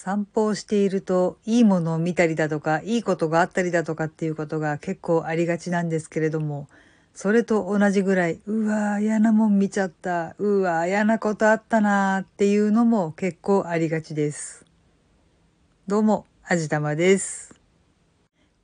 散歩をしているといいものを見たりだとかいいことがあったりだとかっていうことが結構ありがちなんですけれどもそれと同じぐらいうわー嫌なもん見ちゃった。うわー嫌なことあったなーっていうのも結構ありがちです。どうもあじたまです。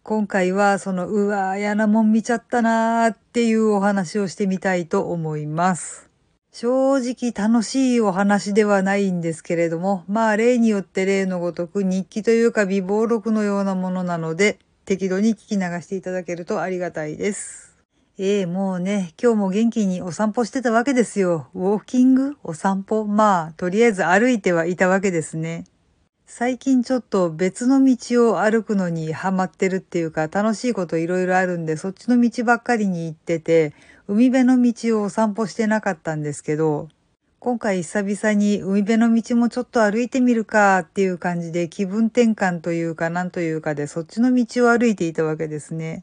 今回はそのうわー嫌なもん見ちゃったなーっていうお話をしてみたいと思います。正直楽しいお話ではないんですけれども、まあ例によって例のごとく日記というか微暴録のようなものなので、適度に聞き流していただけるとありがたいです。ええー、もうね、今日も元気にお散歩してたわけですよ。ウォーキング？お散歩？まあ、とりあえず歩いてはいたわけですね。最近ちょっと別の道を歩くのにハマってるっていうか楽しいこといろいろあるんでそっちの道ばっかりに行ってて海辺の道をお散歩してなかったんですけど、今回久々に海辺の道もちょっと歩いてみるかっていう感じで気分転換というかなんというかでそっちの道を歩いていたわけですね。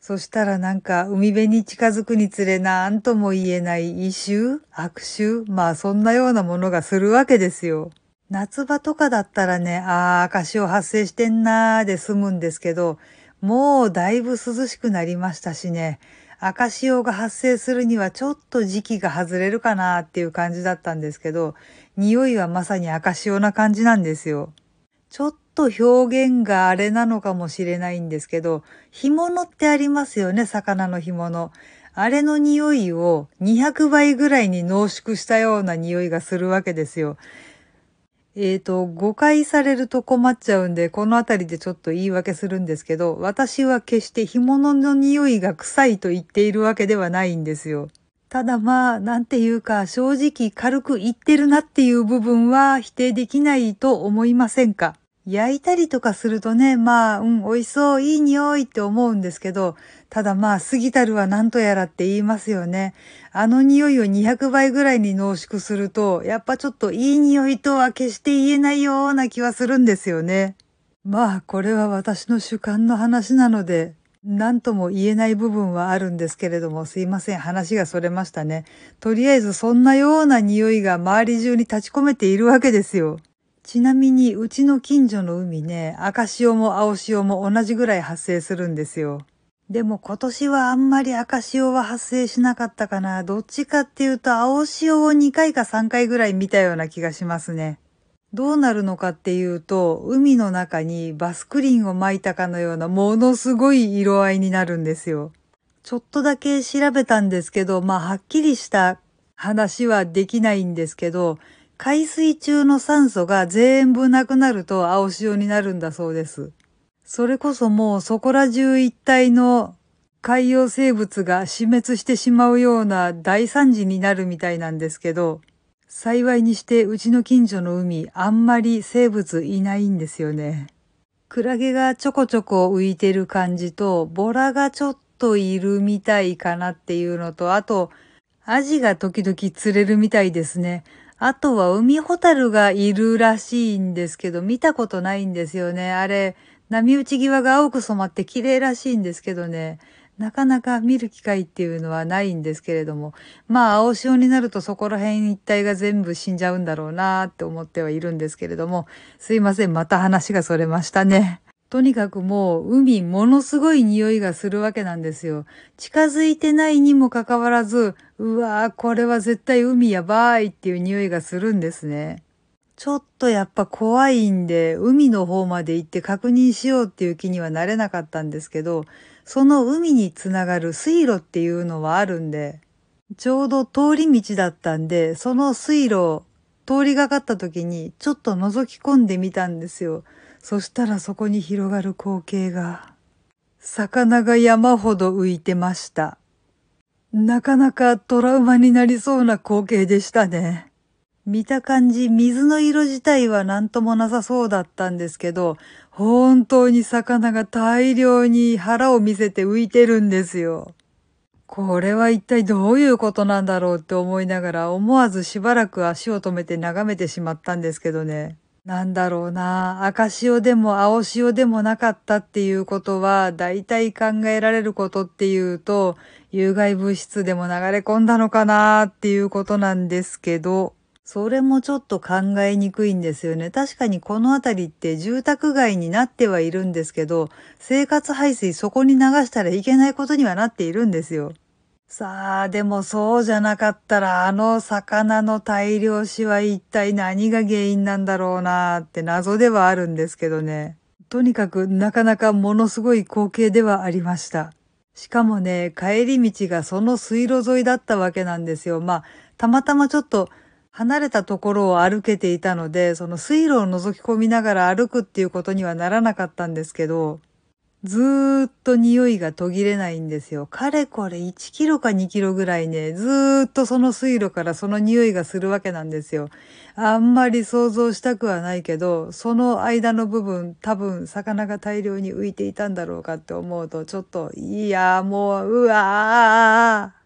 そしたらなんか海辺に近づくにつれなんとも言えない異臭悪臭まあそんなようなものがするわけですよ。夏場とかだったらね、ああ、赤潮発生してんなーで済むんですけど、もうだいぶ涼しくなりましたしね、赤潮が発生するにはちょっと時期が外れるかなっていう感じだったんですけど、匂いはまさに赤潮な感じなんですよ。ちょっと表現があれなのかもしれないんですけど、干物ってありますよね、魚の干物。あれの匂いを200倍ぐらいに濃縮したような匂いがするわけですよ。えっ、ー、と、誤解されると困っちゃうんで、このあたりでちょっと言い訳するんですけど、私は決して干物の匂いが臭いと言っているわけではないんですよ。ただまあ、なんていうか、正直軽く言ってるなっていう部分は否定できないと思いませんか？焼いたりとかするとね、まあ、うん、美味しそう、いい匂いって思うんですけど、ただまあ、過ぎたるは何とやらって言いますよね。あの匂いを200倍ぐらいに濃縮すると、やっぱちょっといい匂いとは決して言えないような気はするんですよね。まあ、これは私の主観の話なので、何とも言えない部分はあるんですけれども、すいません、話がそれましたね。とりあえずそんなような匂いが周り中に立ち込めているわけですよ。ちなみに、うちの近所の海ね、赤潮も青潮も同じぐらい発生するんですよ。でも今年はあんまり赤潮は発生しなかったかな。どっちかっていうと青潮を2回か3回ぐらい見たような気がしますね。どうなるのかっていうと、海の中にバスクリンを巻いたかのようなものすごい色合いになるんですよ。ちょっとだけ調べたんですけど、まあはっきりした話はできないんですけど、海水中の酸素が全部なくなると青潮になるんだそうです。それこそもうそこら中一帯の海洋生物が死滅してしまうような大惨事になるみたいなんですけど、幸いにしてうちの近所の海あんまり生物いないんですよね。クラゲがちょこちょこ浮いてる感じと、ボラがちょっといるみたいかなっていうのと、あと、アジが時々釣れるみたいですね。あとは海ホタルがいるらしいんですけど、見たことないんですよね。あれ、波打ち際が青く染まって綺麗らしいんですけどね、なかなか見る機会っていうのはないんですけれども、まあ青潮になるとそこら辺一帯が全部死んじゃうんだろうなって思ってはいるんですけれども、すいません、また話がそれましたね。とにかくもう海ものすごい匂いがするわけなんですよ。近づいてないにもかかわらず、うわーこれは絶対海やばいっていう匂いがするんですね。ちょっとやっぱ怖いんで、海の方まで行って確認しようっていう気にはなれなかったんですけど、その海につながる水路っていうのはあるんで、ちょうど通り道だったんで、その水路を通りがかった時にちょっと覗き込んでみたんですよ。そしたらそこに広がる光景が、魚が山ほど浮いてました。なかなかトラウマになりそうな光景でしたね。見た感じ、水の色自体は何ともなさそうだったんですけど、本当に魚が大量に腹を見せて浮いてるんですよ。これは一体どういうことなんだろうって思いながら思わずしばらく足を止めて眺めてしまったんですけどね。なんだろうな。赤潮でも青潮でもなかったっていうことは、大体考えられることっていうと、有害物質でも流れ込んだのかなっていうことなんですけど、それもちょっと考えにくいんですよね。確かにこの辺りって住宅街になってはいるんですけど、生活排水そこに流したらいけないことにはなっているんですよ。さあ、でもそうじゃなかったら、あの魚の大量死は一体何が原因なんだろうなって謎ではあるんですけどね。とにかくなかなかものすごい光景ではありました。しかもね、帰り道がその水路沿いだったわけなんですよ。まあ、たまたまちょっと離れたところを歩けていたので、その水路を覗き込みながら歩くっていうことにはならなかったんですけど、ずーっと匂いが途切れないんですよ。かれこれ1キロか2キロぐらいね、ずーっとその水路からその匂いがするわけなんですよ。あんまり想像したくはないけど、その間の部分多分魚が大量に浮いていたんだろうかって思うと、ちょっと、いや、もう、うわー。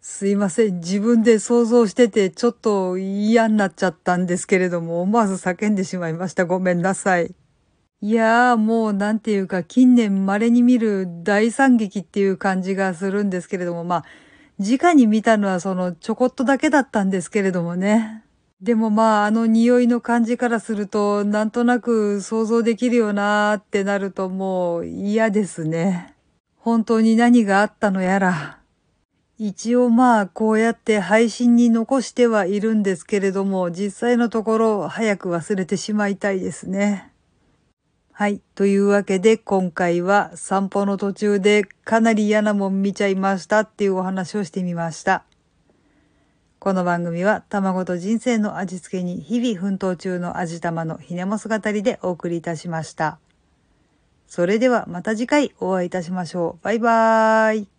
すいません。自分で想像しててちょっと嫌になっちゃったんですけれども、思わず叫んでしまいました。ごめんなさい。いやーもうなんていうか近年稀に見る大惨劇っていう感じがするんですけれども、まあ、直に見たのはそのちょこっとだけだったんですけれどもね。でもまああの匂いの感じからするとなんとなく想像できるよなーってなるともう嫌ですね。本当に何があったのやら。一応まあこうやって配信に残してはいるんですけれども実際のところ早く忘れてしまいたいですね。はい。というわけで、今回は散歩の途中でかなり嫌なもん見ちゃいましたっていうお話をしてみました。この番組は卵と人生の味付けに日々奮闘中の味玉のひねもす語りでお送りいたしました。それではまた次回お会いいたしましょう。バイバーイ。